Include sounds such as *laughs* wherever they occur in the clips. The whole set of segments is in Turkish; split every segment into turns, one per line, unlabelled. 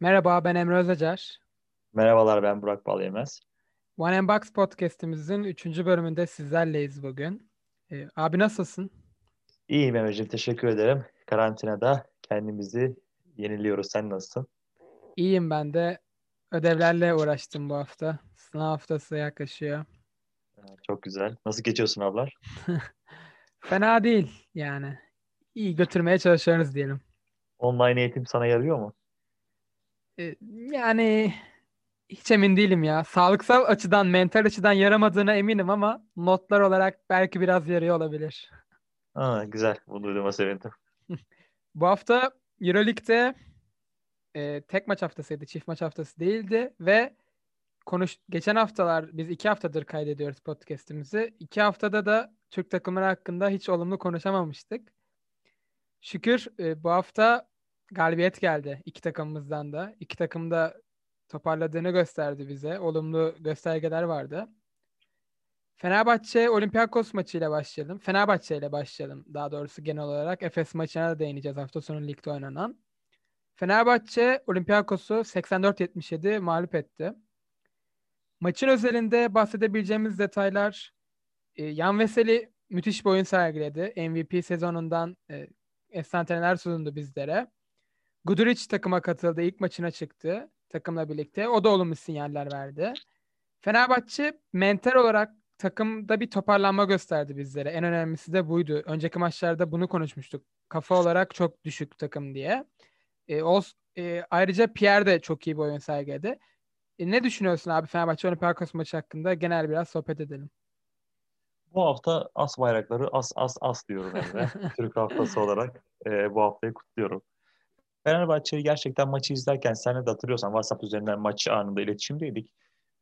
Merhaba ben Emre Özacar.
Merhabalar ben Burak Balyemez.
One and Box podcastimizin 3. bölümünde sizlerleyiz bugün. Ee, abi nasılsın?
İyiyim Emre'ciğim teşekkür ederim. Karantinada kendimizi yeniliyoruz. Sen nasılsın?
İyiyim ben de. Ödevlerle uğraştım bu hafta. Sınav haftası yaklaşıyor.
Çok güzel. Nasıl geçiyor sınavlar? *laughs*
Fena değil yani. İyi götürmeye çalışıyoruz diyelim.
Online eğitim sana yarıyor mu?
Ee, yani hiç emin değilim ya. Sağlıksal açıdan, mental açıdan yaramadığına eminim ama notlar olarak belki biraz yarıyor olabilir.
Aa, güzel. Bunu duyduğuma sevindim. *laughs*
Bu hafta Euroleague'de e, tek maç haftasıydı. Çift maç haftası değildi ve konuş geçen haftalar biz iki haftadır kaydediyoruz podcast'imizi. İki haftada da Türk takımları hakkında hiç olumlu konuşamamıştık. Şükür e, bu hafta galibiyet geldi iki takımımızdan da. İki takım da toparladığını gösterdi bize. Olumlu göstergeler vardı. Fenerbahçe Olympiakos maçıyla başlayalım. Fenerbahçe ile başlayalım daha doğrusu genel olarak. Efes maçına da değineceğiz hafta sonu ligde oynanan. Fenerbahçe Olympiakos'u 84-77 mağlup etti. Maçın özelinde bahsedebileceğimiz detaylar e, Yan Veseli müthiş bir oyun sergiledi. MVP sezonundan e, efsaneler sundu bizlere. Guduric takıma katıldı. ilk maçına çıktı takımla birlikte. O da olumlu sinyaller verdi. Fenerbahçe mental olarak takımda bir toparlanma gösterdi bizlere. En önemlisi de buydu. Önceki maçlarda bunu konuşmuştuk. Kafa olarak çok düşük takım diye. E, o, e, ayrıca Pierre de çok iyi bir oyun sergiledi. E, ne düşünüyorsun abi Fenerbahçe Olympiakos maçı hakkında? Genel biraz sohbet edelim.
Bu hafta as bayrakları as as as diyorum Emre. *laughs* Türk haftası olarak e, bu haftayı kutluyorum. Fenerbahçe'yi gerçekten maçı izlerken sen de hatırlıyorsan WhatsApp üzerinden maçı anında iletişimdeydik.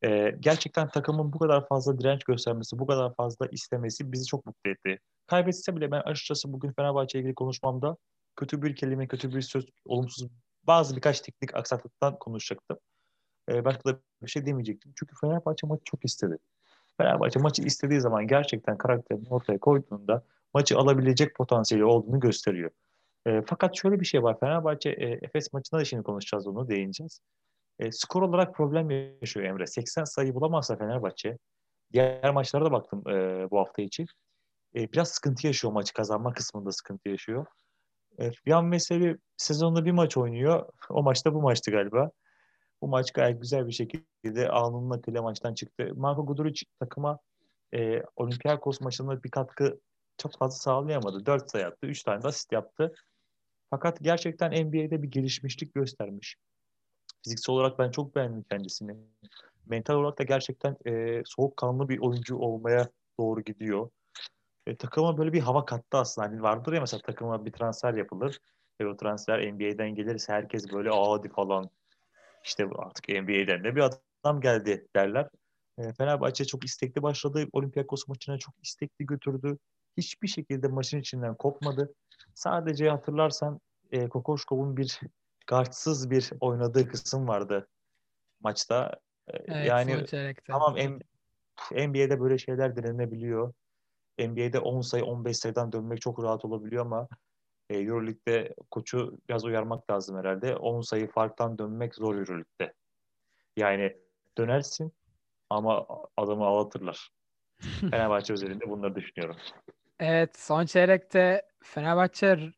Ee, gerçekten takımın bu kadar fazla direnç göstermesi, bu kadar fazla istemesi bizi çok mutlu etti. Kaybetse bile ben açıkçası bugün Fenerbahçe ile ilgili konuşmamda kötü bir kelime, kötü bir söz, olumsuz bazı birkaç teknik aksaklıktan konuşacaktım. Ee, başka da bir şey demeyecektim. Çünkü Fenerbahçe maçı çok istedi. Fenerbahçe maçı istediği zaman gerçekten karakterini ortaya koyduğunda maçı alabilecek potansiyeli olduğunu gösteriyor. E, fakat şöyle bir şey var. Fenerbahçe e, Efes maçında da şimdi konuşacağız onu değineceğiz. E, skor olarak problem yaşıyor Emre. 80 sayı bulamazsa Fenerbahçe diğer maçlara da baktım e, bu hafta için. E, biraz sıkıntı yaşıyor maçı kazanma kısmında sıkıntı yaşıyor. E, Yan Meseli sezonda bir maç oynuyor. O maçta bu maçtı galiba. Bu maç gayet güzel bir şekilde anının akıyla maçtan çıktı. Marco Guduric takıma e, Olympiakos maçında bir katkı çok fazla sağlayamadı. 4 sayı attı, 3 tane de asist yaptı. Fakat gerçekten NBA'de bir gelişmişlik göstermiş. Fiziksel olarak ben çok beğendim kendisini. Mental olarak da gerçekten e, soğukkanlı bir oyuncu olmaya doğru gidiyor. E, takıma böyle bir hava kattı aslında. Hani vardır ya mesela takıma bir transfer yapılır. Ve o transfer NBA'den gelirse herkes böyle adi falan işte artık NBA'den de bir adam geldi derler. E, Fenerbahçe çok istekli başladı. Olympiakos maçına çok istekli götürdü. Hiçbir şekilde maçın içinden kopmadı. Sadece hatırlarsan e, Kokoşkov'un bir kartsız bir oynadığı kısım vardı maçta.
E, evet, yani
tamam NBA'de böyle şeyler denenebiliyor. NBA'de 10 sayı 15 sayıdan dönmek çok rahat olabiliyor ama e, Euroleague'de koçu biraz uyarmak lazım herhalde. 10 sayı farktan dönmek zor Euroleague'de. Yani dönersin ama adamı ağlatırlar. *laughs* Fenerbahçe üzerinde bunları düşünüyorum.
Evet son çeyrekte Fenerbahçe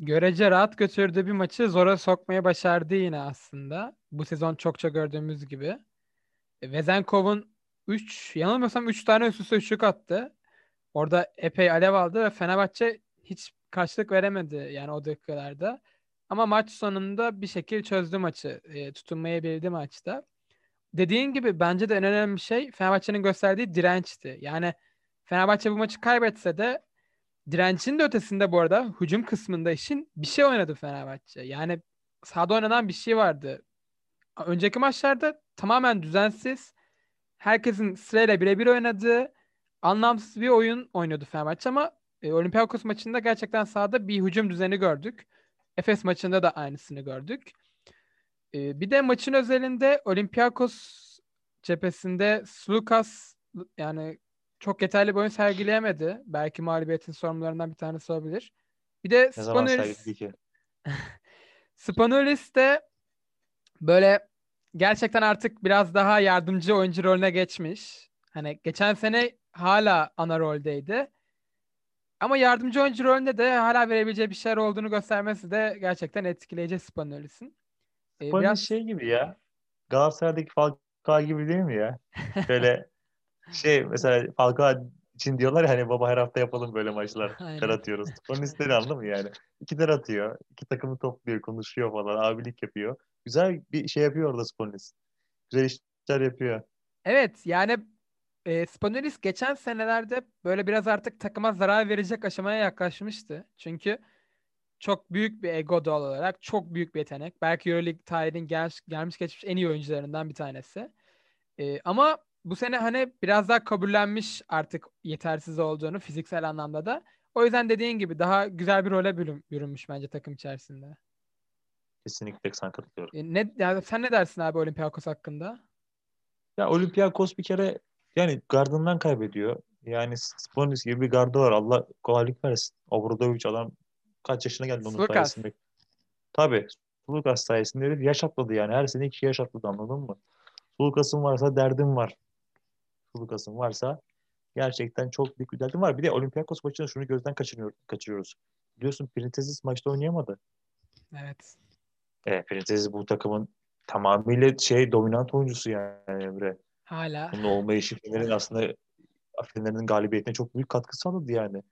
görece rahat götürdüğü bir maçı zora sokmaya başardı yine aslında. Bu sezon çokça gördüğümüz gibi. E, Vezenkov'un 3 yanılmıyorsam 3 tane üst üste üçlük attı. Orada epey alev aldı ve Fenerbahçe hiç karşılık veremedi yani o dakikalarda. Ama maç sonunda bir şekilde çözdü maçı. E, tutunmayı bildi maçta. Dediğin gibi bence de en önemli şey Fenerbahçe'nin gösterdiği dirençti. Yani Fenerbahçe bu maçı kaybetse de direncin de ötesinde bu arada hücum kısmında işin bir şey oynadı Fenerbahçe. Yani sahada oynanan bir şey vardı. Önceki maçlarda tamamen düzensiz. Herkesin sırayla birebir oynadığı anlamsız bir oyun oynuyordu Fenerbahçe ama e, Olympiakos maçında gerçekten sahada bir hücum düzeni gördük. Efes maçında da aynısını gördük. E, bir de maçın özelinde Olympiakos cephesinde Slukas yani çok yeterli bir oyun sergileyemedi. Belki mağlubiyetin sorumlularından bir tanesi olabilir. Bir de Spanulis. *laughs* Spanulis de böyle gerçekten artık biraz daha yardımcı oyuncu rolüne geçmiş. Hani geçen sene hala ana roldeydi. Ama yardımcı oyuncu rolünde de hala verebileceği bir şeyler olduğunu göstermesi de gerçekten etkileyici Spanulis'in.
Ee, biraz şey gibi ya. Galatasaray'daki Falcao gibi değil mi ya? *laughs* Böyle şey mesela Falcao için diyorlar ya hani baba her hafta yapalım böyle maçlar. *laughs* ter atıyoruz. Onun istediğini anladın mı yani? İki ter atıyor. iki takımı topluyor, konuşuyor falan. Abilik yapıyor. Güzel bir şey yapıyor orada Sponis. Güzel işler yapıyor.
Evet yani e, Spanulis geçen senelerde böyle biraz artık takıma zarar verecek aşamaya yaklaşmıştı. Çünkü çok büyük bir ego doğal olarak. Çok büyük bir yetenek. Belki Euroleague tarihinin gel gelmiş geçmiş en iyi oyuncularından bir tanesi. E, ama bu sene hani biraz daha kabullenmiş artık yetersiz olduğunu fiziksel anlamda da. O yüzden dediğin gibi daha güzel bir role bürün, bürünmüş bence takım içerisinde.
Kesinlikle sana katılıyorum.
E, ne, yani sen ne dersin abi Olympiakos hakkında?
Ya Olympiakos bir kere yani gardından kaybediyor. Yani Sponis gibi bir gardı var. Allah kolaylık versin. Obradovic adam kaç yaşına geldi onun Slukas. sayesinde. Tabii. Sulukas sayesinde yaş atladı yani. Her sene iki yaş atladı anladın mı? Sulukas'ın varsa derdim var. Sulukas'ın varsa gerçekten çok büyük bir derdim var. Bir de Olympiakos maçında şunu gözden kaçırıyor, kaçırıyoruz. Biliyorsun Printezis maçta oynayamadı.
Evet.
Evet Printezis bu takımın tamamıyla şey dominant oyuncusu yani Emre.
Hala.
Bunun olmayışı Fener'in aslında Fener'in galibiyetine çok büyük katkı sağladı yani.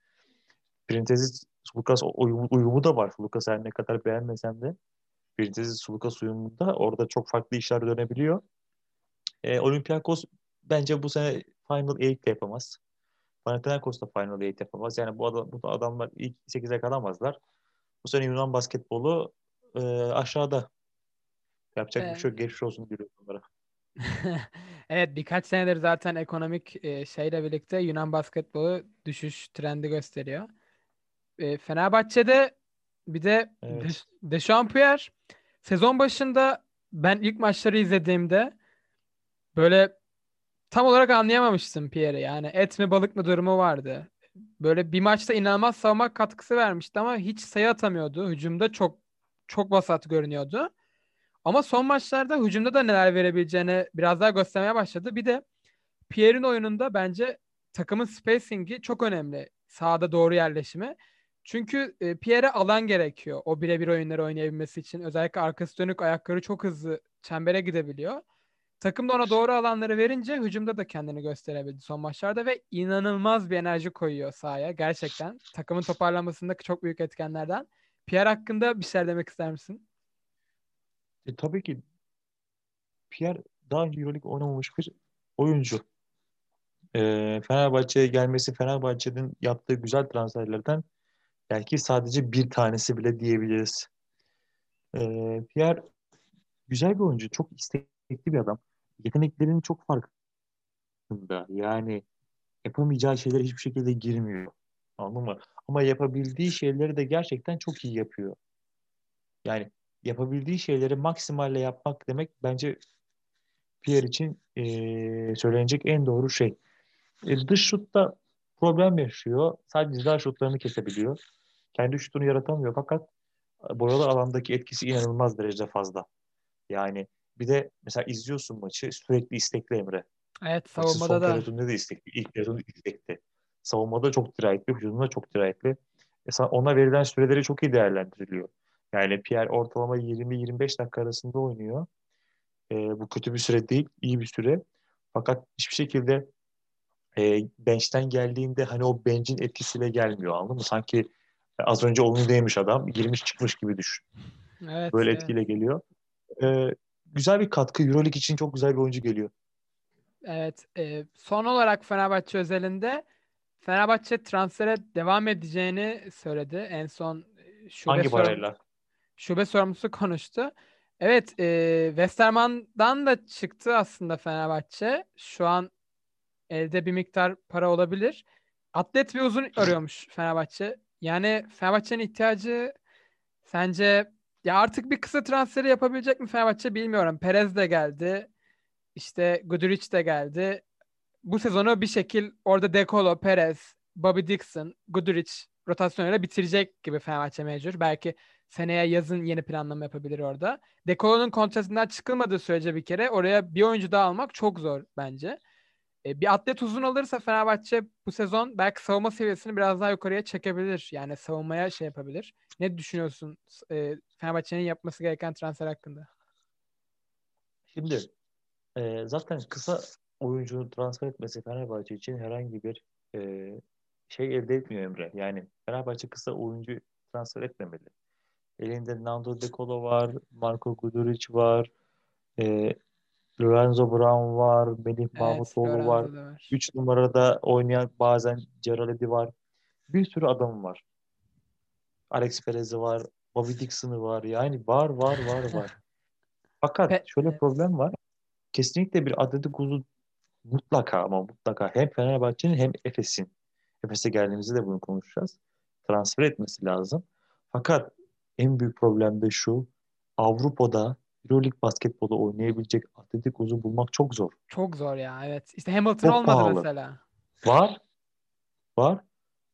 Printezis Lucas uyumu, uyumu da var. Lucas her ne kadar beğenmesem de Printezis Lucas uyumunda orada çok farklı işler dönebiliyor. E, Olympiakos bence bu sene Final 8 de yapamaz. Panathinaikos da Final 8 yapamaz. Yani bu, adam, bu adamlar ilk 8'e kalamazlar. Bu sene Yunan basketbolu e, aşağıda. Yapacak evet. bir şey yok. Geçmiş olsun diyorum onlara. *laughs*
evet birkaç senedir zaten ekonomik e, şeyle birlikte Yunan basketbolu düşüş trendi gösteriyor. E, Fenerbahçe'de bir de evet. Dechampierre sezon başında ben ilk maçları izlediğimde böyle tam olarak anlayamamıştım Pierre'i. Yani et mi balık mı durumu vardı. Böyle bir maçta inanılmaz savunma katkısı vermişti ama hiç sayı atamıyordu. Hücumda çok çok vasat görünüyordu. Ama son maçlarda hücumda da neler verebileceğini biraz daha göstermeye başladı. Bir de Pierre'in oyununda bence takımın spacing'i çok önemli. Sahada doğru yerleşimi. Çünkü e, Pierre'e alan gerekiyor. O birebir oyunları oynayabilmesi için. Özellikle arkası dönük ayakları çok hızlı çembere gidebiliyor. Takım da ona doğru alanları verince hücumda da kendini gösterebildi son maçlarda ve inanılmaz bir enerji koyuyor sahaya. Gerçekten takımın toparlanmasındaki çok büyük etkenlerden. Pierre hakkında bir şeyler demek ister misin?
E, tabii ki Pierre daha önce Euroleague oynamamış bir oyuncu. E, Fenerbahçe'ye gelmesi Fenerbahçe'nin yaptığı güzel transferlerden belki sadece bir tanesi bile diyebiliriz. E, Pierre güzel bir oyuncu. Çok istekli bir adam. Yeteneklerinin çok farkında. Yani yapamayacağı şeyler hiçbir şekilde girmiyor. Anladın mı? Ama yapabildiği şeyleri de gerçekten çok iyi yapıyor. Yani yapabildiği şeyleri maksimalle yapmak demek bence Pierre için e, söylenecek en doğru şey. E, dış şutta problem yaşıyor. Sadece ceza şutlarını kesebiliyor. Kendi şutunu yaratamıyor fakat boyalı alandaki etkisi inanılmaz derecede fazla. Yani bir de mesela izliyorsun maçı sürekli istekli Emre.
Evet savunmada da.
Son da istekli. İlk yarıda istekli. Savunmada çok dirayetli, hücumda çok dirayetli. Mesela ona verilen süreleri çok iyi değerlendiriliyor. Yani Pierre ortalama 20-25 dakika arasında oynuyor. E, bu kötü bir süre değil, iyi bir süre. Fakat hiçbir şekilde e, bench'ten geldiğinde hani o bench'in etkisiyle gelmiyor anladın mı? Sanki az önce onu demiş adam, girmiş çıkmış gibi düşün. Evet, Böyle evet. etkiyle geliyor. E, güzel bir katkı. Euroleague için çok güzel bir oyuncu geliyor.
Evet. E, son olarak Fenerbahçe özelinde Fenerbahçe transfere devam edeceğini söyledi. En son
şube Hangi parayla?
şube sorumlusu konuştu. Evet, e, Westerman'dan da çıktı aslında Fenerbahçe. Şu an elde bir miktar para olabilir. Atlet ve uzun arıyormuş Fenerbahçe. Yani Fenerbahçe'nin ihtiyacı sence ya artık bir kısa transferi yapabilecek mi Fenerbahçe bilmiyorum. Perez de geldi. İşte Guduric de geldi. Bu sezonu bir şekil orada Dekolo, Perez, Bobby Dixon, Guduric rotasyonuyla bitirecek gibi Fenerbahçe mecbur. Belki seneye yazın yeni planlama yapabilir orada. Dekolo'nun kontratından çıkılmadığı sürece bir kere oraya bir oyuncu daha almak çok zor bence. E, bir atlet uzun alırsa Fenerbahçe bu sezon belki savunma seviyesini biraz daha yukarıya çekebilir. Yani savunmaya şey yapabilir. Ne düşünüyorsun e, Fenerbahçe'nin yapması gereken transfer hakkında?
Şimdi e, zaten kısa oyuncu transfer etmesi Fenerbahçe için herhangi bir e, şey elde etmiyor Emre. Yani Fenerbahçe kısa oyuncu transfer etmemeli. Elinde Nando De Colo var, Marco Guduric var, e, Lorenzo Brown var, Melih evet, Mahmutoğlu var. var. 3 numarada oynayan bazen Geraldi var. Bir sürü adam var. Alex Perez'i var, Bobby Dixon'ı var. Yani var var var var. *laughs* Fakat şöyle evet. problem var. Kesinlikle bir Atletico mutlaka ama mutlaka hem Fenerbahçe'nin hem Efes'in Efes'e geldiğimizde de bunu konuşacağız. Transfer etmesi lazım. Fakat en büyük problem de şu. Avrupa'da Euroleague basketbolu oynayabilecek Atletico'yu bulmak çok zor.
Çok zor ya evet. İşte Hamilton çok olmadı pahalı. mesela.
Var. Var.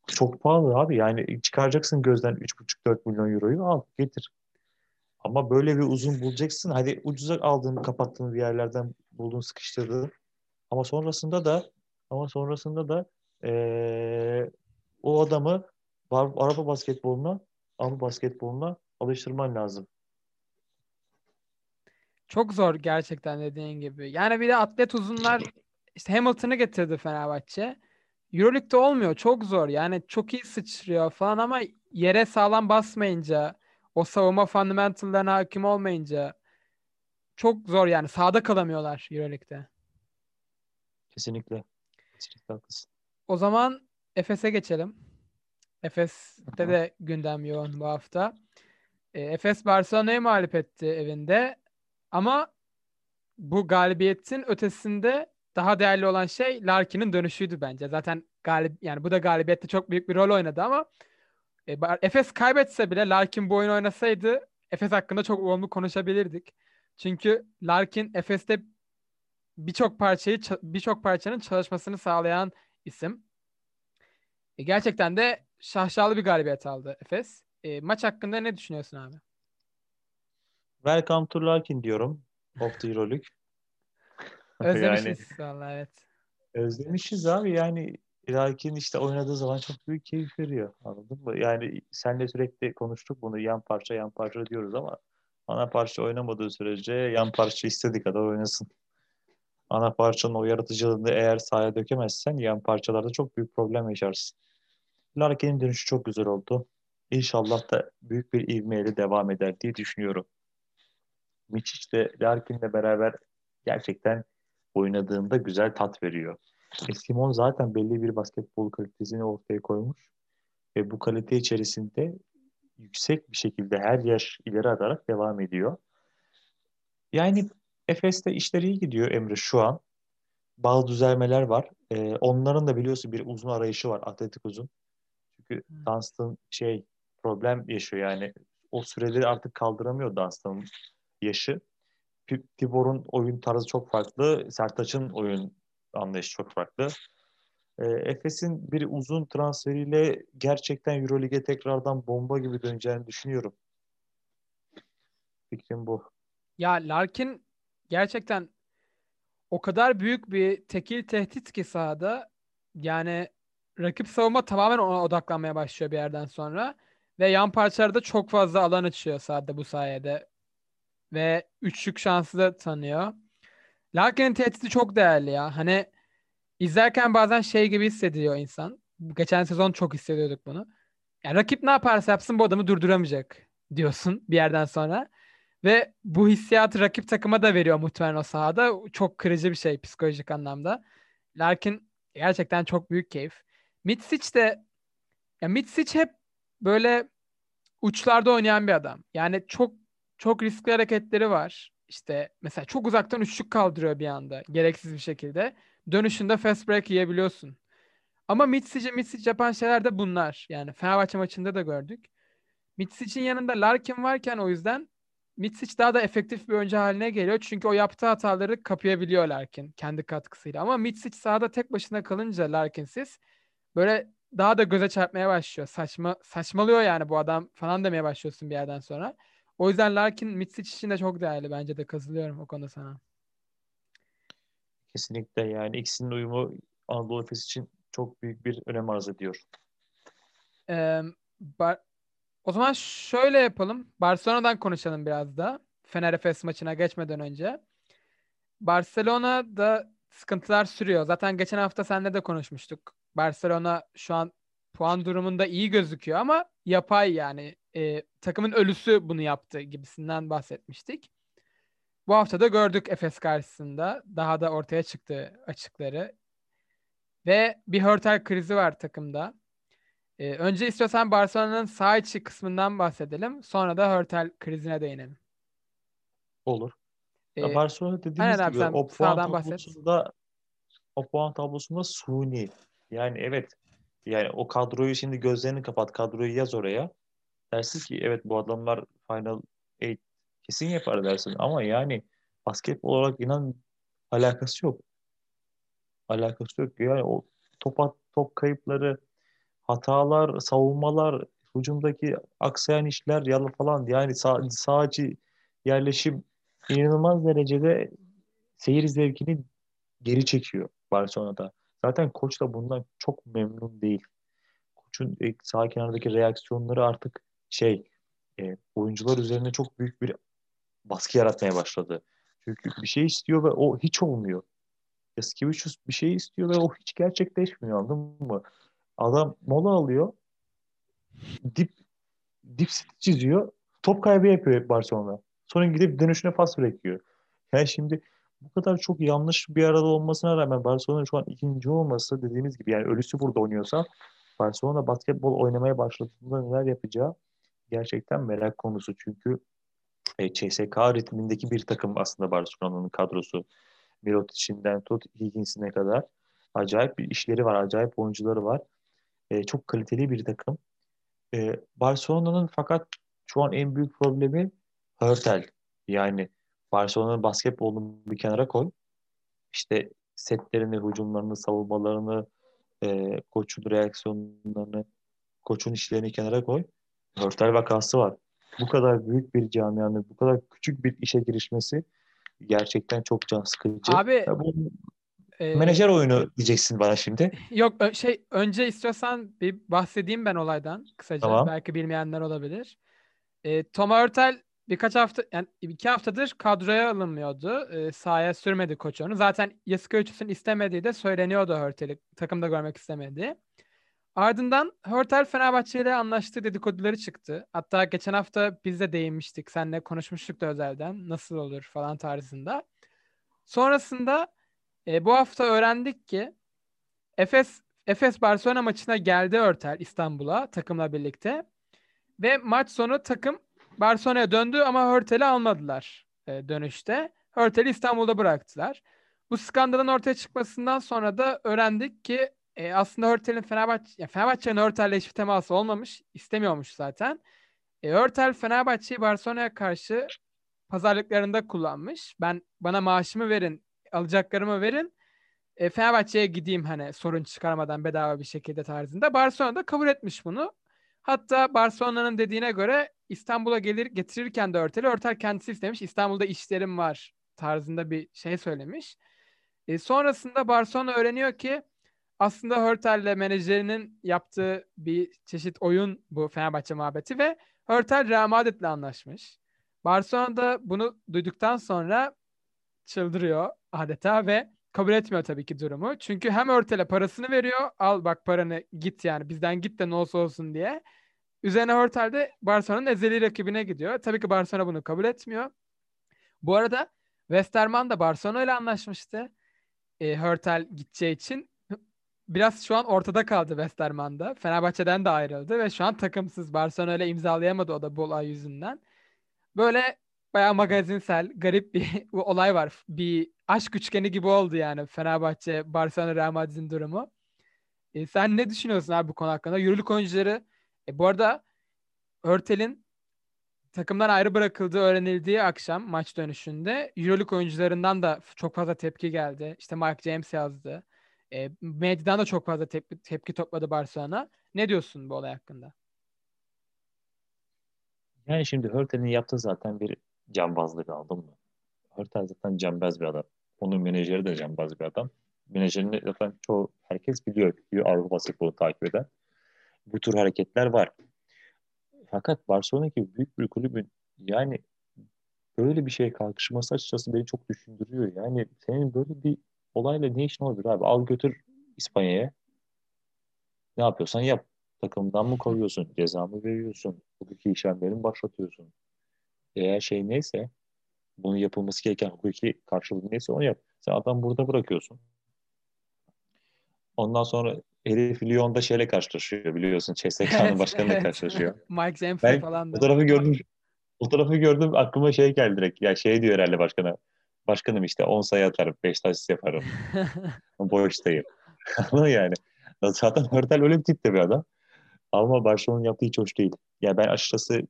Çok pahalı abi. Yani çıkaracaksın gözden 3,5-4 milyon euroyu al getir. Ama böyle bir uzun bulacaksın. Hadi ucuza aldığın, kapattığın bir yerlerden buldun, sıkıştırdın. Ama sonrasında da ama sonrasında da ee, o adamı araba basketboluna, Avrupa basketboluna alıştırman lazım.
Çok zor gerçekten dediğin gibi. Yani bir de atlet uzunlar işte Hamilton'ı getirdi Fenerbahçe. Euroleague'de olmuyor. Çok zor. Yani çok iyi sıçrıyor falan ama yere sağlam basmayınca o savunma fundamentallarına hakim olmayınca çok zor yani. Sağda kalamıyorlar Euroleague'de.
Kesinlikle. Kesinlikle haklısın.
O zaman Efes'e geçelim. Efes'te de gündem yoğun bu hafta. E, Efes Barcelona'yı mağlup etti evinde. Ama bu galibiyetin ötesinde daha değerli olan şey Larkin'in dönüşüydü bence. Zaten galip yani bu da galibiyette çok büyük bir rol oynadı ama e, Efes kaybetse bile Larkin bu oyunu oynasaydı Efes hakkında çok olumlu konuşabilirdik. Çünkü Larkin Efes'te birçok parçayı birçok parçanın çalışmasını sağlayan isim. E, gerçekten de şaşalı bir galibiyet aldı Efes. E, maç hakkında ne düşünüyorsun abi?
Welcome to Larkin diyorum. Of the Euroleague. *laughs*
Özlemişiz yani, evet.
Özlemişiz abi yani Larkin işte oynadığı zaman çok büyük keyif veriyor. Anladın mı? Yani senle sürekli konuştuk bunu yan parça yan parça diyoruz ama ana parça oynamadığı sürece yan parça istediği kadar oynasın. Ana parçanın o yaratıcılığını eğer sahaya dökemezsen yan parçalarda çok büyük problem yaşarsın. Larkin'in dönüşü çok güzel oldu. İnşallah da büyük bir ivmeyle devam eder diye düşünüyorum. Miçic de Larkin'le beraber gerçekten oynadığında güzel tat veriyor. E Simon zaten belli bir basketbol kalitesini ortaya koymuş ve bu kalite içerisinde yüksek bir şekilde her yaş ileri atarak devam ediyor. Yani Efes'te işleri iyi gidiyor Emre şu an. Bazı düzelmeler var. Ee, onların da biliyorsun bir uzun arayışı var. Atletik uzun. Çünkü. Dunstan şey problem yaşıyor yani. O süreleri artık kaldıramıyor Dunstan'ın yaşı. Tibor'un oyun tarzı çok farklı. Sertaç'ın oyun anlayışı çok farklı. E, Efes'in bir uzun transferiyle gerçekten Euroleague'e tekrardan bomba gibi döneceğini düşünüyorum. Fikrim bu.
Ya Larkin gerçekten o kadar büyük bir tekil tehdit ki sahada yani rakip savunma tamamen ona odaklanmaya başlıyor bir yerden sonra ve yan parçalarda çok fazla alan açıyor sahada bu sayede ve üçlük şansı da tanıyor. Larkin'in tehdidi çok değerli ya. Hani izlerken bazen şey gibi hissediyor insan. Geçen sezon çok hissediyorduk bunu. Yani rakip ne yaparsa yapsın bu adamı durduramayacak diyorsun bir yerden sonra. Ve bu hissiyatı rakip takıma da veriyor muhtemelen o sahada. Çok kırıcı bir şey psikolojik anlamda. Larkin gerçekten çok büyük keyif. Mitsic de ya Mitsic hep böyle uçlarda oynayan bir adam. Yani çok çok riskli hareketleri var. İşte mesela çok uzaktan üçlük kaldırıyor bir anda gereksiz bir şekilde. Dönüşünde fast break yiyebiliyorsun. Ama Mitsic'e Mitsic yapan şeyler de bunlar. Yani Fenerbahçe maçında da gördük. Mitsic'in yanında Larkin varken o yüzden Mitsic daha da efektif bir oyuncu haline geliyor. Çünkü o yaptığı hataları kapayabiliyor Larkin kendi katkısıyla. Ama Mitsic sahada tek başına kalınca Larkin'siz böyle daha da göze çarpmaya başlıyor. Saçma saçmalıyor yani bu adam falan demeye başlıyorsun bir yerden sonra. O yüzden Larkin Mitsic için de çok değerli bence de katılıyorum o konuda sana.
Kesinlikle yani ikisinin uyumu Anadolu Efes için çok büyük bir önem arz ediyor.
Ee, Bar- o zaman şöyle yapalım. Barcelona'dan konuşalım biraz da. Fener Efes maçına geçmeden önce. Barcelona'da sıkıntılar sürüyor. Zaten geçen hafta seninle de konuşmuştuk. Barcelona şu an puan durumunda iyi gözüküyor ama yapay yani e, takımın ölüsü bunu yaptı gibisinden bahsetmiştik. Bu hafta da gördük Efes karşısında. Daha da ortaya çıktı açıkları. Ve bir Hörtel krizi var takımda. Ee, önce istiyorsan Barcelona'nın sağ içi kısmından bahsedelim. Sonra da Hörtel krizine değinelim.
Olur. Ya
Ee,
Barcelona dediğimiz
abi,
gibi o puan
sağdan bahset.
tablosunda o puan tablosunda suni. Yani evet yani o kadroyu şimdi gözlerini kapat kadroyu yaz oraya. Dersin ki evet bu adamlar Final 8 kesin yapar dersin ama yani basketbol olarak inan alakası yok. Alakası yok. Yani o top at- top kayıpları, hatalar, savunmalar, hücumdaki aksayan işler yalan falan yani sağ, sağcı yerleşim inanılmaz derecede seyir zevkini geri çekiyor Barcelona'da. Zaten koç da bundan çok memnun değil. Koçun sağ kenardaki reaksiyonları artık şey e, oyuncular üzerine çok büyük bir baskı yaratmaya başladı. Çünkü bir şey istiyor ve o hiç olmuyor. Yaskevicius bir şey istiyor ve o hiç gerçekleşmiyor anladın mı? Adam mola alıyor. Dip dip çiziyor. Top kaybı yapıyor Barcelona. Sonra gidip dönüşüne pas bırakıyor. Yani şimdi bu kadar çok yanlış bir arada olmasına rağmen Barcelona şu an ikinci olması dediğimiz gibi yani ölüsü burada oynuyorsa Barcelona basketbol oynamaya başladığında neler yapacağı gerçekten merak konusu. Çünkü e, CSK ritmindeki bir takım aslında Barcelona'nın kadrosu. Mirotic'inden tut Higgins'ine kadar acayip bir işleri var, acayip oyuncuları var. E, çok kaliteli bir takım. E, Barcelona'nın fakat şu an en büyük problemi Hörtel. Yani Barcelona'nın basketbolunu bir kenara koy. İşte setlerini, hücumlarını, savunmalarını, e, koçun reaksiyonlarını, koçun işlerini kenara koy. Hörtel vakası var. Bu kadar büyük bir camianın bu kadar küçük bir işe girişmesi gerçekten çok can sıkıcı.
Abi
Ya bu
e,
menajer oyunu diyeceksin bana şimdi.
yok şey önce istiyorsan bir bahsedeyim ben olaydan kısaca.
Tamam.
Belki bilmeyenler olabilir. E, Tom Hörtel birkaç hafta yani iki haftadır kadroya alınmıyordu. E, sahaya sürmedi koç onu. Zaten Yasikevicius'un istemediği de söyleniyordu Hörtel'i takımda görmek istemediği. Ardından Hörtel Fenerbahçe ile anlaştığı dedikoduları çıktı. Hatta geçen hafta biz de değinmiştik. Seninle konuşmuştuk da özelden. Nasıl olur falan tarzında. Sonrasında e, bu hafta öğrendik ki Efes Efes Barcelona maçına geldi Hörtel İstanbul'a takımla birlikte. Ve maç sonu takım Barcelona'ya döndü ama Hörtel'i almadılar e, dönüşte. Hörtel'i İstanbul'da bıraktılar. Bu skandalın ortaya çıkmasından sonra da öğrendik ki e, aslında Hörtel'in Fenerbahçe, ya Fenerbahçe'nin Hörtel'le hiçbir teması olmamış. istemiyormuş zaten. E, Hörtel Fenerbahçe'yi Barcelona'ya karşı pazarlıklarında kullanmış. Ben bana maaşımı verin, alacaklarımı verin. E, Fenerbahçe'ye gideyim hani sorun çıkarmadan bedava bir şekilde tarzında. Barcelona da kabul etmiş bunu. Hatta Barcelona'nın dediğine göre İstanbul'a gelir getirirken de Örtel'i Örtel kendisi istemiş. İstanbul'da işlerim var tarzında bir şey söylemiş. E, sonrasında Barcelona öğreniyor ki aslında Hörtel'le menajerinin yaptığı bir çeşit oyun bu Fenerbahçe muhabbeti ve Hörtel Real Madrid'le anlaşmış. Barcelona da bunu duyduktan sonra çıldırıyor adeta ve kabul etmiyor tabii ki durumu. Çünkü hem Hörtel'e parasını veriyor. Al bak paranı git yani bizden git de ne olsa olsun diye. Üzerine Hörtel de Barcelona'nın ezeli rakibine gidiyor. Tabii ki Barcelona bunu kabul etmiyor. Bu arada Westerman da Barcelona ile anlaşmıştı. E, Hörtel gideceği için. Biraz şu an ortada kaldı Westerman'da. Fenerbahçe'den de ayrıldı ve şu an takımsız. Barcelona ile imzalayamadı o da bu olay yüzünden. Böyle bayağı magazinsel, garip bir *laughs* olay var. Bir aşk üçgeni gibi oldu yani Fenerbahçe, Barcelona, Real Madrid'in durumu. E, sen ne düşünüyorsun abi bu konu hakkında? Euroleague oyuncuları, e, bu arada Örtel'in takımdan ayrı bırakıldığı öğrenildiği akşam maç dönüşünde Euroleague oyuncularından da çok fazla tepki geldi. İşte Mike James yazdı. E, medyadan da çok fazla tepki, tepki topladı Barcelona. Ne diyorsun bu olay hakkında?
Yani şimdi Hörtel'in yaptığı zaten bir cambazlık aldın mı? Hörtel zaten cambaz bir adam. Onun menajeri de cambaz bir adam. Menajerini zaten çoğu herkes biliyor. biliyor Avrupa basketbolu takip eden. Bu tür hareketler var. Fakat Barcelona gibi büyük bir kulübün yani böyle bir şeye kalkışması açıkçası beni çok düşündürüyor. Yani senin böyle bir olayla ne işin olabilir abi? Al götür İspanya'ya. Ne yapıyorsan yap. Takımdan mı koyuyorsun? Ceza mı veriyorsun? Hukuki işlemleri mi başlatıyorsun? Eğer şey neyse bunun yapılması gereken hukuki karşılığı neyse onu yap. Sen adam burada bırakıyorsun. Ondan sonra herif Lyon'da şeyle karşılaşıyor biliyorsun. CSK'nın
Evet,
başkanıyla
evet.
karşılaşıyor. *laughs*
Mike
Ben
falan da.
fotoğrafı gördüm. Fotoğrafı gördüm aklıma şey geldi direkt. Ya şey diyor herhalde başkana. Başkanım işte 10 sayı atarım, 5 asist yaparım. Boştayım. *laughs* Anladın yani. Zaten Hörtel öyle bir tipte bir adam. Ama Barcelona'nın yaptığı hiç hoş değil. Ya ben açıkçası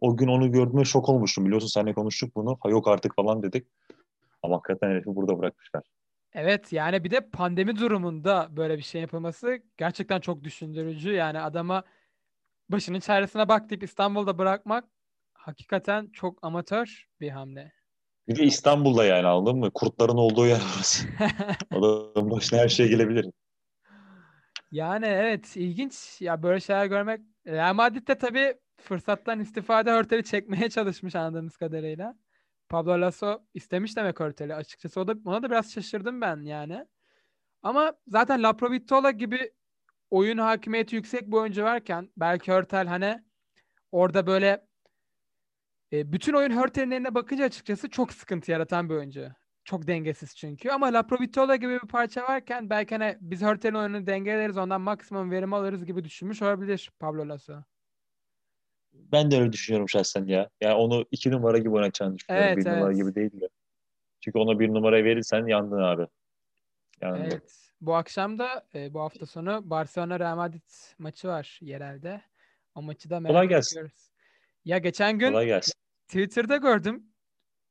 o gün onu gördüğümde şok olmuştum. Biliyorsun seninle konuştuk bunu. Ha yok artık falan dedik. Ama hakikaten herifi burada bırakmışlar.
Evet yani bir de pandemi durumunda böyle bir şey yapılması gerçekten çok düşündürücü. Yani adama başının çaresine bak deyip İstanbul'da bırakmak hakikaten çok amatör bir hamle.
Bir de İstanbul'da yani anladın mı? Kurtların olduğu yer orası. *laughs* Adamın başına her şey gelebilir.
Yani evet ilginç ya böyle şeyler görmek. Real Madrid de tabii fırsattan istifade Hörtel'i çekmeye *laughs* çalışmış anladığımız kadarıyla. Pablo Lasso istemiş demek Hörtel'i. Açıkçası o da, ona da biraz şaşırdım ben yani. Ama zaten La Provitola gibi oyun hakimiyeti yüksek bir oyuncu varken belki Hörtel hani orada böyle e, bütün oyun Hörtel'in eline bakınca açıkçası çok sıkıntı yaratan bir oyuncu. Çok dengesiz çünkü. Ama La Provitola gibi bir parça varken belki hani biz Hörtel'in oyununu dengeleriz ondan maksimum verim alırız gibi düşünmüş olabilir Pablo Lasso.
Ben de öyle düşünüyorum şahsen ya. Yani onu iki numara gibi oynatacağını düşünüyorum.
Evet,
bir numara
evet.
gibi değil de. Çünkü ona bir numarayı verirsen yandın abi. Yandın.
Evet. Bu akşam da e, bu hafta sonu Barcelona Real Madrid maçı var yerelde. O maçı da merak
Kolay gelsin.
Ya geçen gün
Kolay gelsin.
Twitter'da gördüm.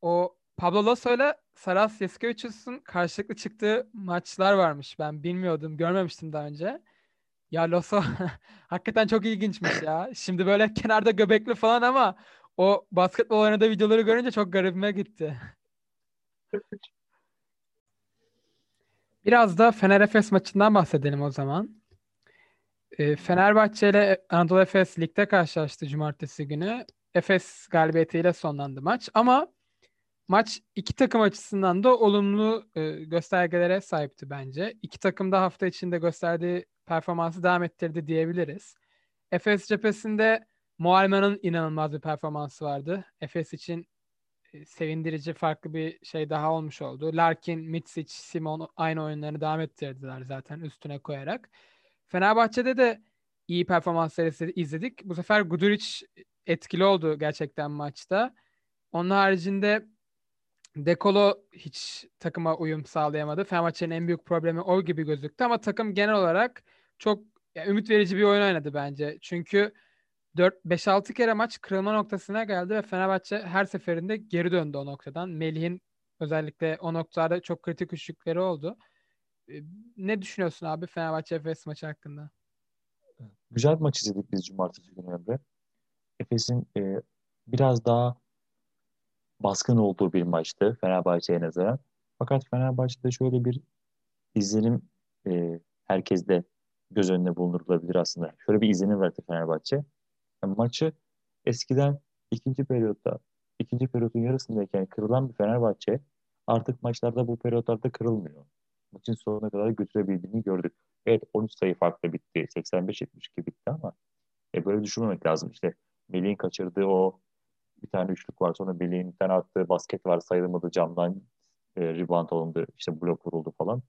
O Pablo Lasso ile Saras Yasikevicius'un karşılıklı çıktığı maçlar varmış. Ben bilmiyordum, görmemiştim daha önce. Ya Lasso *laughs* hakikaten çok ilginçmiş ya. Şimdi böyle *laughs* kenarda göbekli falan ama o basketbol oynadığı videoları görünce çok garibime gitti. *laughs* Biraz da Fener Efes maçından bahsedelim o zaman. Ee, Fenerbahçe ile Anadolu Efes ligde karşılaştı cumartesi günü. Efes galibiyetiyle sonlandı maç ama maç iki takım açısından da olumlu e, göstergelere sahipti bence. İki takım da hafta içinde gösterdiği performansı devam ettirdi diyebiliriz. Efes cephesinde Mualman'ın inanılmaz bir performansı vardı. Efes için e, sevindirici farklı bir şey daha olmuş oldu. Larkin, Mitsic, Simon aynı oyunlarını devam ettirdiler zaten üstüne koyarak. Fenerbahçe'de de iyi performansları izle- izledik. Bu sefer Guduric etkili oldu gerçekten maçta. Onun haricinde Dekolo hiç takıma uyum sağlayamadı. Fenerbahçe'nin en büyük problemi o gibi gözüktü ama takım genel olarak çok ya, ümit verici bir oyun oynadı bence. Çünkü 4 5-6 kere maç kırılma noktasına geldi ve Fenerbahçe her seferinde geri döndü o noktadan. Melih'in özellikle o noktada çok kritik üçlükleri oldu. E, Ne düşünüyorsun abi Fenerbahçe Efes maçı hakkında?
Güzel bir maç izledik biz cumartesi günü Emre. Efes'in e, biraz daha baskın olduğu bir maçtı Fenerbahçe'ye nazaran. Fakat Fenerbahçe'de şöyle bir izlenim e, herkeste göz önüne bulundurulabilir aslında. Şöyle bir izlenim verdi Fenerbahçe. Yani maçı eskiden ikinci periyotta, ikinci periyotun yarısındayken kırılan bir Fenerbahçe artık maçlarda bu periyotlarda kırılmıyor. Maçın sonuna kadar götürebildiğini gördük. Evet 13 sayı farklı bitti. 85-72 bitti ama e, böyle düşünmemek lazım. İşte Melih'in kaçırdığı o bir tane üçlük var. Sonra Melih'in bir tane attığı basket var sayılmadı camdan e, rebound alındı. işte blok vuruldu falan.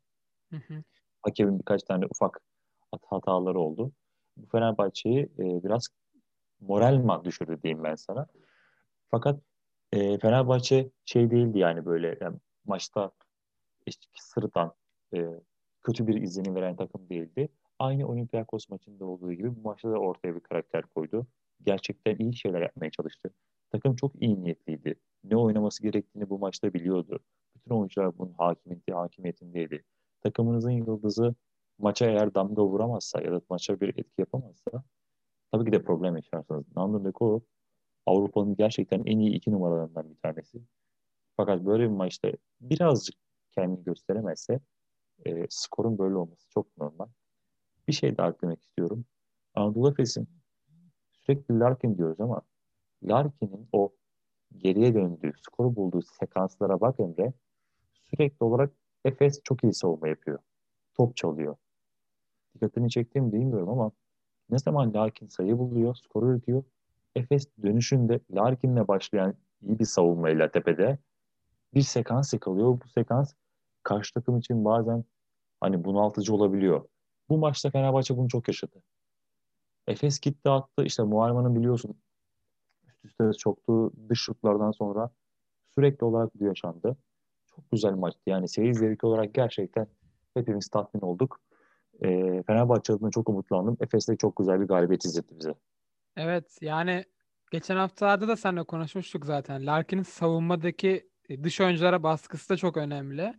Hı hı.
Hakemin birkaç tane ufak hat- hataları oldu. Bu Fenerbahçe'yi e, biraz moralman düşürdü diyeyim ben sana. Fakat e, Fenerbahçe şey değildi yani böyle yani maçta sırıtan e, kötü bir izlenim veren takım değildi. Aynı Olympiakos maçında olduğu gibi bu maçta da ortaya bir karakter koydu. Gerçekten iyi şeyler yapmaya çalıştı. Takım çok iyi niyetliydi. Ne oynaması gerektiğini bu maçta biliyordu. Bütün oyuncular bunun hakimiyeti, hakimiyetindeydi. Takımınızın yıldızı maça eğer damga vuramazsa ya da maça bir etki yapamazsa tabii ki de problem yaşarsınız. Nando De Colo Avrupa'nın gerçekten en iyi iki numaralarından bir tanesi. Fakat böyle bir maçta birazcık kendini gösteremezse e, skorun böyle olması çok normal. Bir şey daha eklemek istiyorum. Anadolu Efes'in sürekli Larkin diyoruz ama Larkin'in o geriye döndüğü, skoru bulduğu sekanslara bak Emre. Sürekli olarak Efes çok iyi savunma yapıyor. Top çalıyor. Dikkatini çektiğimi bilmiyorum ama ne zaman Larkin sayı buluyor, skoru üretiyor. Efes dönüşünde Larkin'le başlayan iyi bir savunmayla tepede bir sekans yakalıyor. Bu sekans karşı takım için bazen hani bunaltıcı olabiliyor. Bu maçta Fenerbahçe bunu çok yaşadı. Efes gitti attı. İşte Muharman'ın biliyorsun üst üste çoktu dış şutlardan sonra sürekli olarak bu yaşandı. Çok güzel maçtı. Yani seyir zevki olarak gerçekten hepimiz tatmin olduk. E, Fenerbahçe adına çok umutlandım. Efes'te çok güzel bir galibiyet izletti bize.
Evet yani geçen haftalarda da seninle konuşmuştuk zaten. Larkin'in savunmadaki e, dış oyunculara baskısı da çok önemli.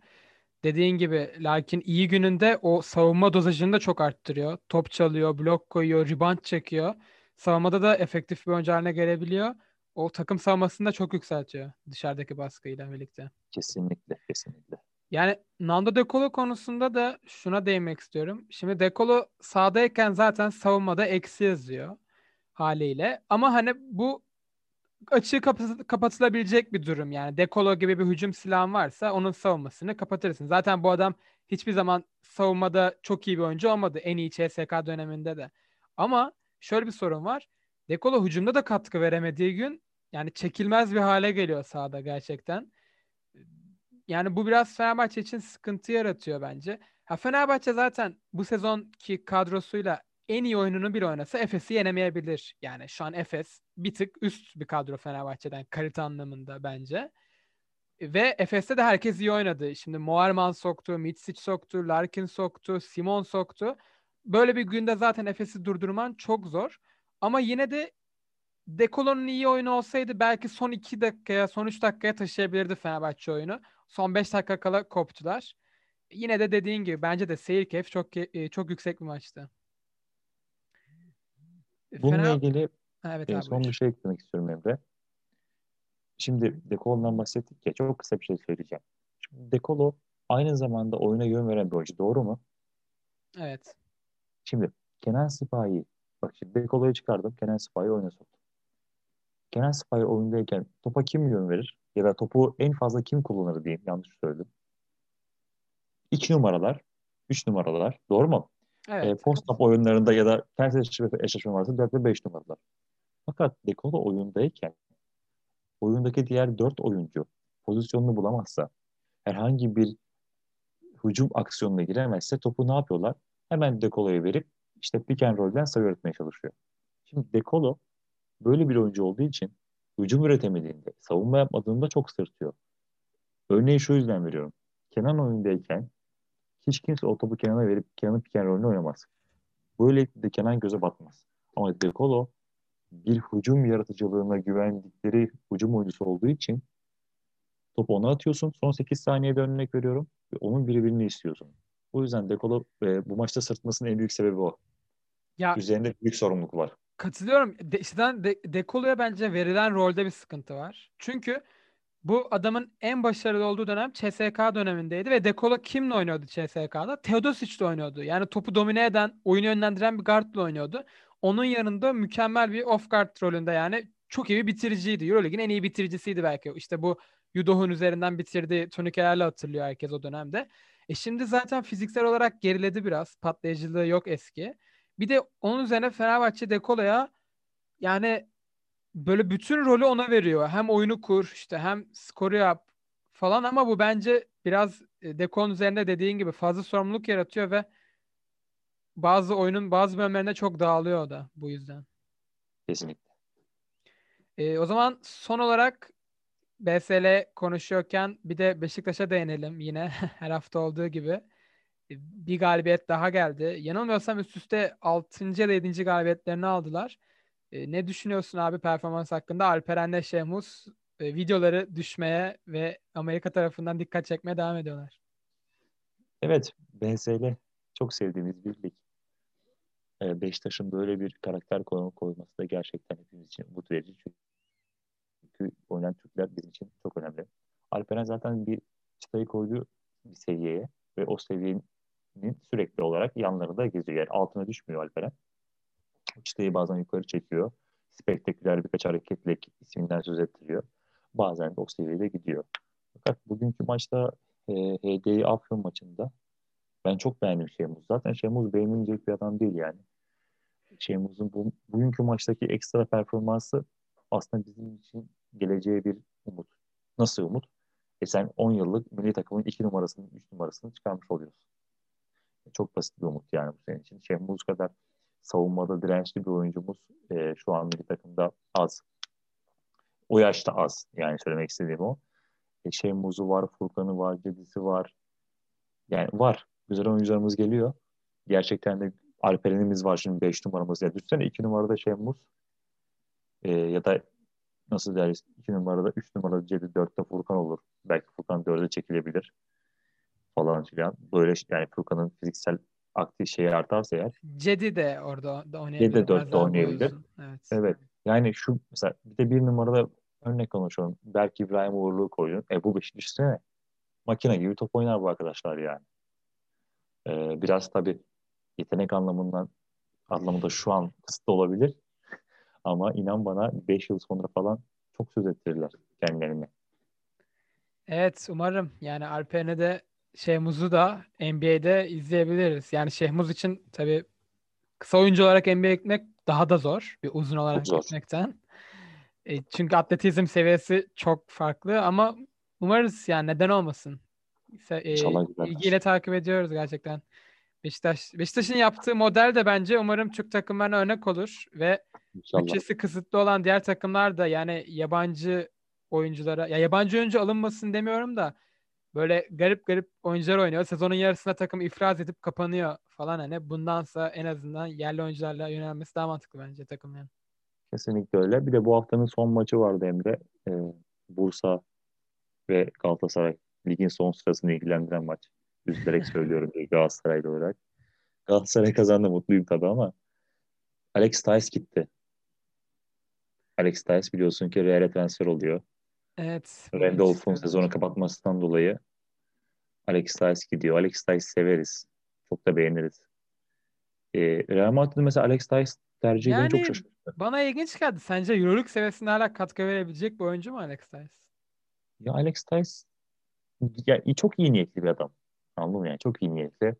Dediğin gibi Larkin iyi gününde o savunma dozajını da çok arttırıyor. Top çalıyor, blok koyuyor, rebound çekiyor. Savunmada da efektif bir oyuncu haline gelebiliyor. O takım savunmasını da çok yükseltiyor dışarıdaki baskıyla birlikte.
Kesinlikle, kesinlikle.
Yani Nando De Colo konusunda da şuna değinmek istiyorum. Şimdi De Colo sahadayken zaten savunmada eksi yazıyor haliyle. Ama hani bu açığı kapat- kapatılabilecek bir durum yani. Dekolo gibi bir hücum silahın varsa onun savunmasını kapatırsın. Zaten bu adam hiçbir zaman savunmada çok iyi bir oyuncu olmadı. En iyi CSK döneminde de. Ama şöyle bir sorun var. Dekolo hücumda da katkı veremediği gün yani çekilmez bir hale geliyor sahada gerçekten. Yani bu biraz Fenerbahçe için sıkıntı yaratıyor bence. Ha Fenerbahçe zaten bu sezonki kadrosuyla en iyi oyununu bir oynasa Efes'i yenemeyebilir. Yani şu an Efes bir tık üst bir kadro Fenerbahçe'den kalite anlamında bence. Ve Efes'te de herkes iyi oynadı. Şimdi Moerman soktu, Mitsic soktu, Larkin soktu, Simon soktu. Böyle bir günde zaten Efes'i durdurman çok zor. Ama yine de Dekolo'nun iyi oyunu olsaydı belki son 2 dakikaya, son 3 dakikaya taşıyabilirdi Fenerbahçe oyunu. Son 5 dakika kala koptular. Yine de dediğin gibi bence de seyir keyif çok çok yüksek bir maçtı.
Bununla Fener... ilgili
evet,
e,
abi,
son bir şey eklemek istiyorum Emre. Şimdi Dekolo'dan bahsettik ya çok kısa bir şey söyleyeceğim. Şimdi Dekolo aynı zamanda oyuna yön veren bir oyuncu doğru mu?
Evet.
Şimdi Kenan Sipahi bak şimdi Dekolo'yu çıkardım Kenan Sipahi oyuna soktum. Kenan Sipahi oyundayken topa kim yön verir? Ya da topu en fazla kim kullanır diyeyim yanlış söyledim. İki numaralar, üç numaralar doğru mu?
Evet.
E, post-up oyunlarında ya da ters eşleşme, varsa 4 ve 5 numaralar. Fakat Dekolo oyundayken oyundaki diğer 4 oyuncu pozisyonunu bulamazsa herhangi bir hücum aksiyonuna giremezse topu ne yapıyorlar? Hemen Dekolo'ya verip işte pick and roll'den sayı üretmeye çalışıyor. Şimdi Dekolo böyle bir oyuncu olduğu için hücum üretemediğinde, savunma yapmadığında çok sırtıyor. Örneği şu yüzden veriyorum. Kenan oyundayken hiç kimse o topu Kenan'a verip Kenan'ın piken rolünü oynamaz. Böylelikle Kenan göze batmaz. Ama De Colo bir hücum yaratıcılığına güvendikleri hücum oyuncusu olduğu için topu ona atıyorsun. Son 8 saniyede örnek veriyorum. Ve onun birbirini istiyorsun. O yüzden De Colo e, bu maçta sırtmasının en büyük sebebi o. Ya, Üzerinde büyük sorumluluk var.
Katılıyorum. De, işte De, De Colo'ya bence verilen rolde bir sıkıntı var. Çünkü bu adamın en başarılı olduğu dönem CSK dönemindeydi ve Dekolo kimle oynuyordu CSK'da? Teodosic'le oynuyordu. Yani topu domine eden, oyunu yönlendiren bir guardla oynuyordu. Onun yanında mükemmel bir off guard rolünde yani çok iyi bir bitiriciydi. Euroleague'in en iyi bitiricisiydi belki. İşte bu Yudoh'un üzerinden bitirdiği turnikelerle hatırlıyor herkes o dönemde. E şimdi zaten fiziksel olarak geriledi biraz. Patlayıcılığı yok eski. Bir de onun üzerine Fenerbahçe Dekolo'ya yani böyle bütün rolü ona veriyor. Hem oyunu kur işte hem skoru yap falan ama bu bence biraz e, Dekon üzerinde dediğin gibi fazla sorumluluk yaratıyor ve bazı oyunun bazı bölümlerinde çok dağılıyor o da bu yüzden.
Kesinlikle.
Ee, o zaman son olarak BSL konuşuyorken bir de Beşiktaş'a değinelim yine *laughs* her hafta olduğu gibi. E, bir galibiyet daha geldi. Yanılmıyorsam üst üste 6. ya da 7. galibiyetlerini aldılar. E, ne düşünüyorsun abi performans hakkında? Alperen'le Şehmus e, videoları düşmeye ve Amerika tarafından dikkat çekmeye devam ediyorlar.
Evet, BSL çok sevdiğimiz bir lig. Ee, Beşiktaş'ın böyle bir karakter konumu koyması da gerçekten hepimiz için umut verici. Çünkü oynayan Türkler bizim için çok önemli. Alperen zaten bir çıtayı koydu bir seviyeye ve o seviyenin sürekli olarak yanlarında geziyor. Yani altına düşmüyor Alperen. Çıtayı bazen yukarı çekiyor. Spektaküler birkaç hareketle isminden söz ettiriyor. Bazen de o seviyede gidiyor. Fakat bugünkü maçta e, HDI Afyon maçında ben çok beğendim Şemuz. Zaten Şemuz beğenilecek bir adam değil yani. Şemuz'un bu, bugünkü maçtaki ekstra performansı aslında bizim için geleceğe bir umut. Nasıl umut? E sen 10 yıllık milli takımın 2 numarasını, 3 numarasını çıkarmış oluyorsun. Çok basit bir umut yani bu senin için. Şemuz kadar savunmada dirençli bir oyuncumuz e, şu an milli takımda az. O yaşta az. Yani söylemek istediğim o. E, Şemuz'u var, Furkan'ı var, Cedis'i var. Yani var. Güzel oyuncularımız geliyor. Gerçekten de Alperen'imiz var şimdi 5 numaramız. Ya düşünsene 2 numarada Şemuz e, ya da nasıl deriz 2 numarada 3 numarada Cedi 4'te Furkan olur. Belki Furkan 4'e çekilebilir falan filan. Böyle yani Furkan'ın fiziksel aktif şeyi artarsa eğer.
Cedi de orada da oynayabilir.
Cedi de 4'te oynayabilir.
Evet.
evet. Yani şu mesela bir de bir numarada örnek konuşalım. Belki İbrahim Uğurlu'yu koydun. E bu beş düşünsene. Makine gibi top oynar bu arkadaşlar yani. Ee, biraz tabii yetenek anlamından anlamında şu an kısıtlı olabilir. Ama inan bana 5 yıl sonra falan çok söz ettirirler kendilerini.
Evet umarım yani Alperen'e de Şehmuz'u da NBA'de izleyebiliriz. Yani Şehmuz için tabii kısa oyuncu olarak NBA'ye gitmek daha da zor. Bir uzun olarak
zor.
gitmekten. E, çünkü atletizm seviyesi çok farklı ama umarız yani neden olmasın. E, ilgiyle takip ediyoruz gerçekten. Beşiktaş Beşiktaş'ın yaptığı model de bence umarım Türk takımlarına örnek olur ve
İnşallah.
bütçesi kısıtlı olan diğer takımlar da yani yabancı oyunculara ya yabancı oyuncu alınmasın demiyorum da böyle garip garip oyuncular oynuyor. Sezonun yarısında takım ifraz edip kapanıyor falan hani. Bundansa en azından yerli oyuncularla yönelmesi daha mantıklı bence takımların.
Kesinlikle öyle. Bir de bu haftanın son maçı vardı Emre. Ee, Bursa ve Galatasaray ligin son sırasını ilgilendiren maç. Üzülerek söylüyorum Galatasaraylı olarak. Galatasaray kazandı mutluyum tabii ama Alex Tyes gitti. Alex Tyes biliyorsun ki Real'e transfer oluyor.
Evet.
Randolph'un sezonu kapatmasından dolayı Alex Tyes gidiyor. Alex Tyes severiz. Çok da beğeniriz. Ee, Real Madrid'in mesela Alex Tyes tercihi
Yani-
çok şaşırttı.
Bana ilginç geldi. Sence Euroleague seviyesinde hala katkı verebilecek bir oyuncu mu Alex Tyes?
Ya Alex Tyes ya, çok iyi niyetli bir adam. Anladın mı yani? Çok iyi niyetli.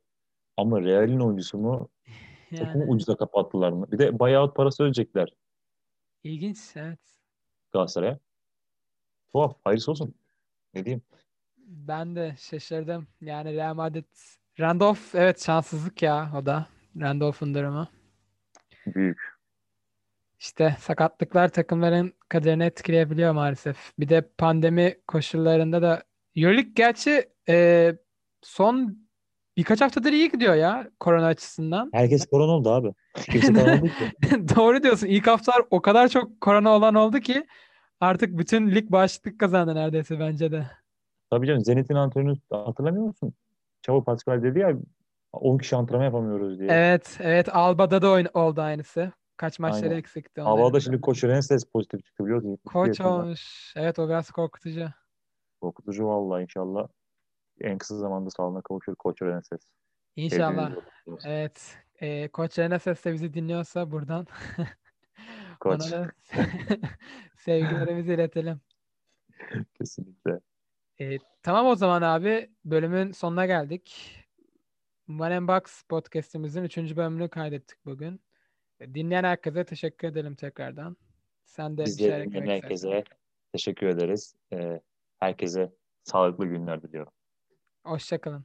Ama Real'in oyuncusu mu *laughs* çok mu
Yani
ucuza kapattılar mı? Bir de buyout parası ödeyecekler
ilginç evet.
Galatasaray'a. Tuhaf. Hayırlısı olsun. Ne diyeyim?
Ben de şaşırdım. Yani Real Madrid Randolph evet şanssızlık ya o da. Randolph'un durumu.
Büyük.
İşte sakatlıklar takımların kaderini etkileyebiliyor maalesef. Bir de pandemi koşullarında da Euroleague gerçi e, son birkaç haftadır iyi gidiyor ya korona açısından.
Herkes korona oldu abi. Kimse *laughs* korona oldu ki.
Doğru diyorsun. İlk haftalar o kadar çok korona olan oldu ki artık bütün lig bağışıklık kazandı neredeyse bence de.
Tabii canım Zenit'in antrenörü hatırlamıyor musun? Çavo Pascal dedi ya 10 kişi antrenman yapamıyoruz diye.
Evet, evet Alba'da da oyun- oldu aynısı. Kaç maçları
Aynen.
eksikti onların
Havada
da.
şimdi Koç Renses pozitif çıktı biliyor musun? 72
Koç olmuş. Evet o biraz korkutucu.
Korkutucu vallahi inşallah. En kısa zamanda sağlığına kavuşur Koç Renses.
İnşallah. Evet. E, Koç Reneses de bizi dinliyorsa buradan *laughs*
Koç.
ona da *laughs* *laughs* sevgilerimizi iletelim.
Kesinlikle.
E, tamam o zaman abi bölümün sonuna geldik. One and Box podcastimizin 3. bölümünü kaydettik bugün. E, Dinleyen herkese teşekkür edelim tekrardan. Sen de
Biz de dinleyen
istersen.
herkese teşekkür ederiz. Ee, herkese sağlıklı günler diliyorum.
Hoşçakalın.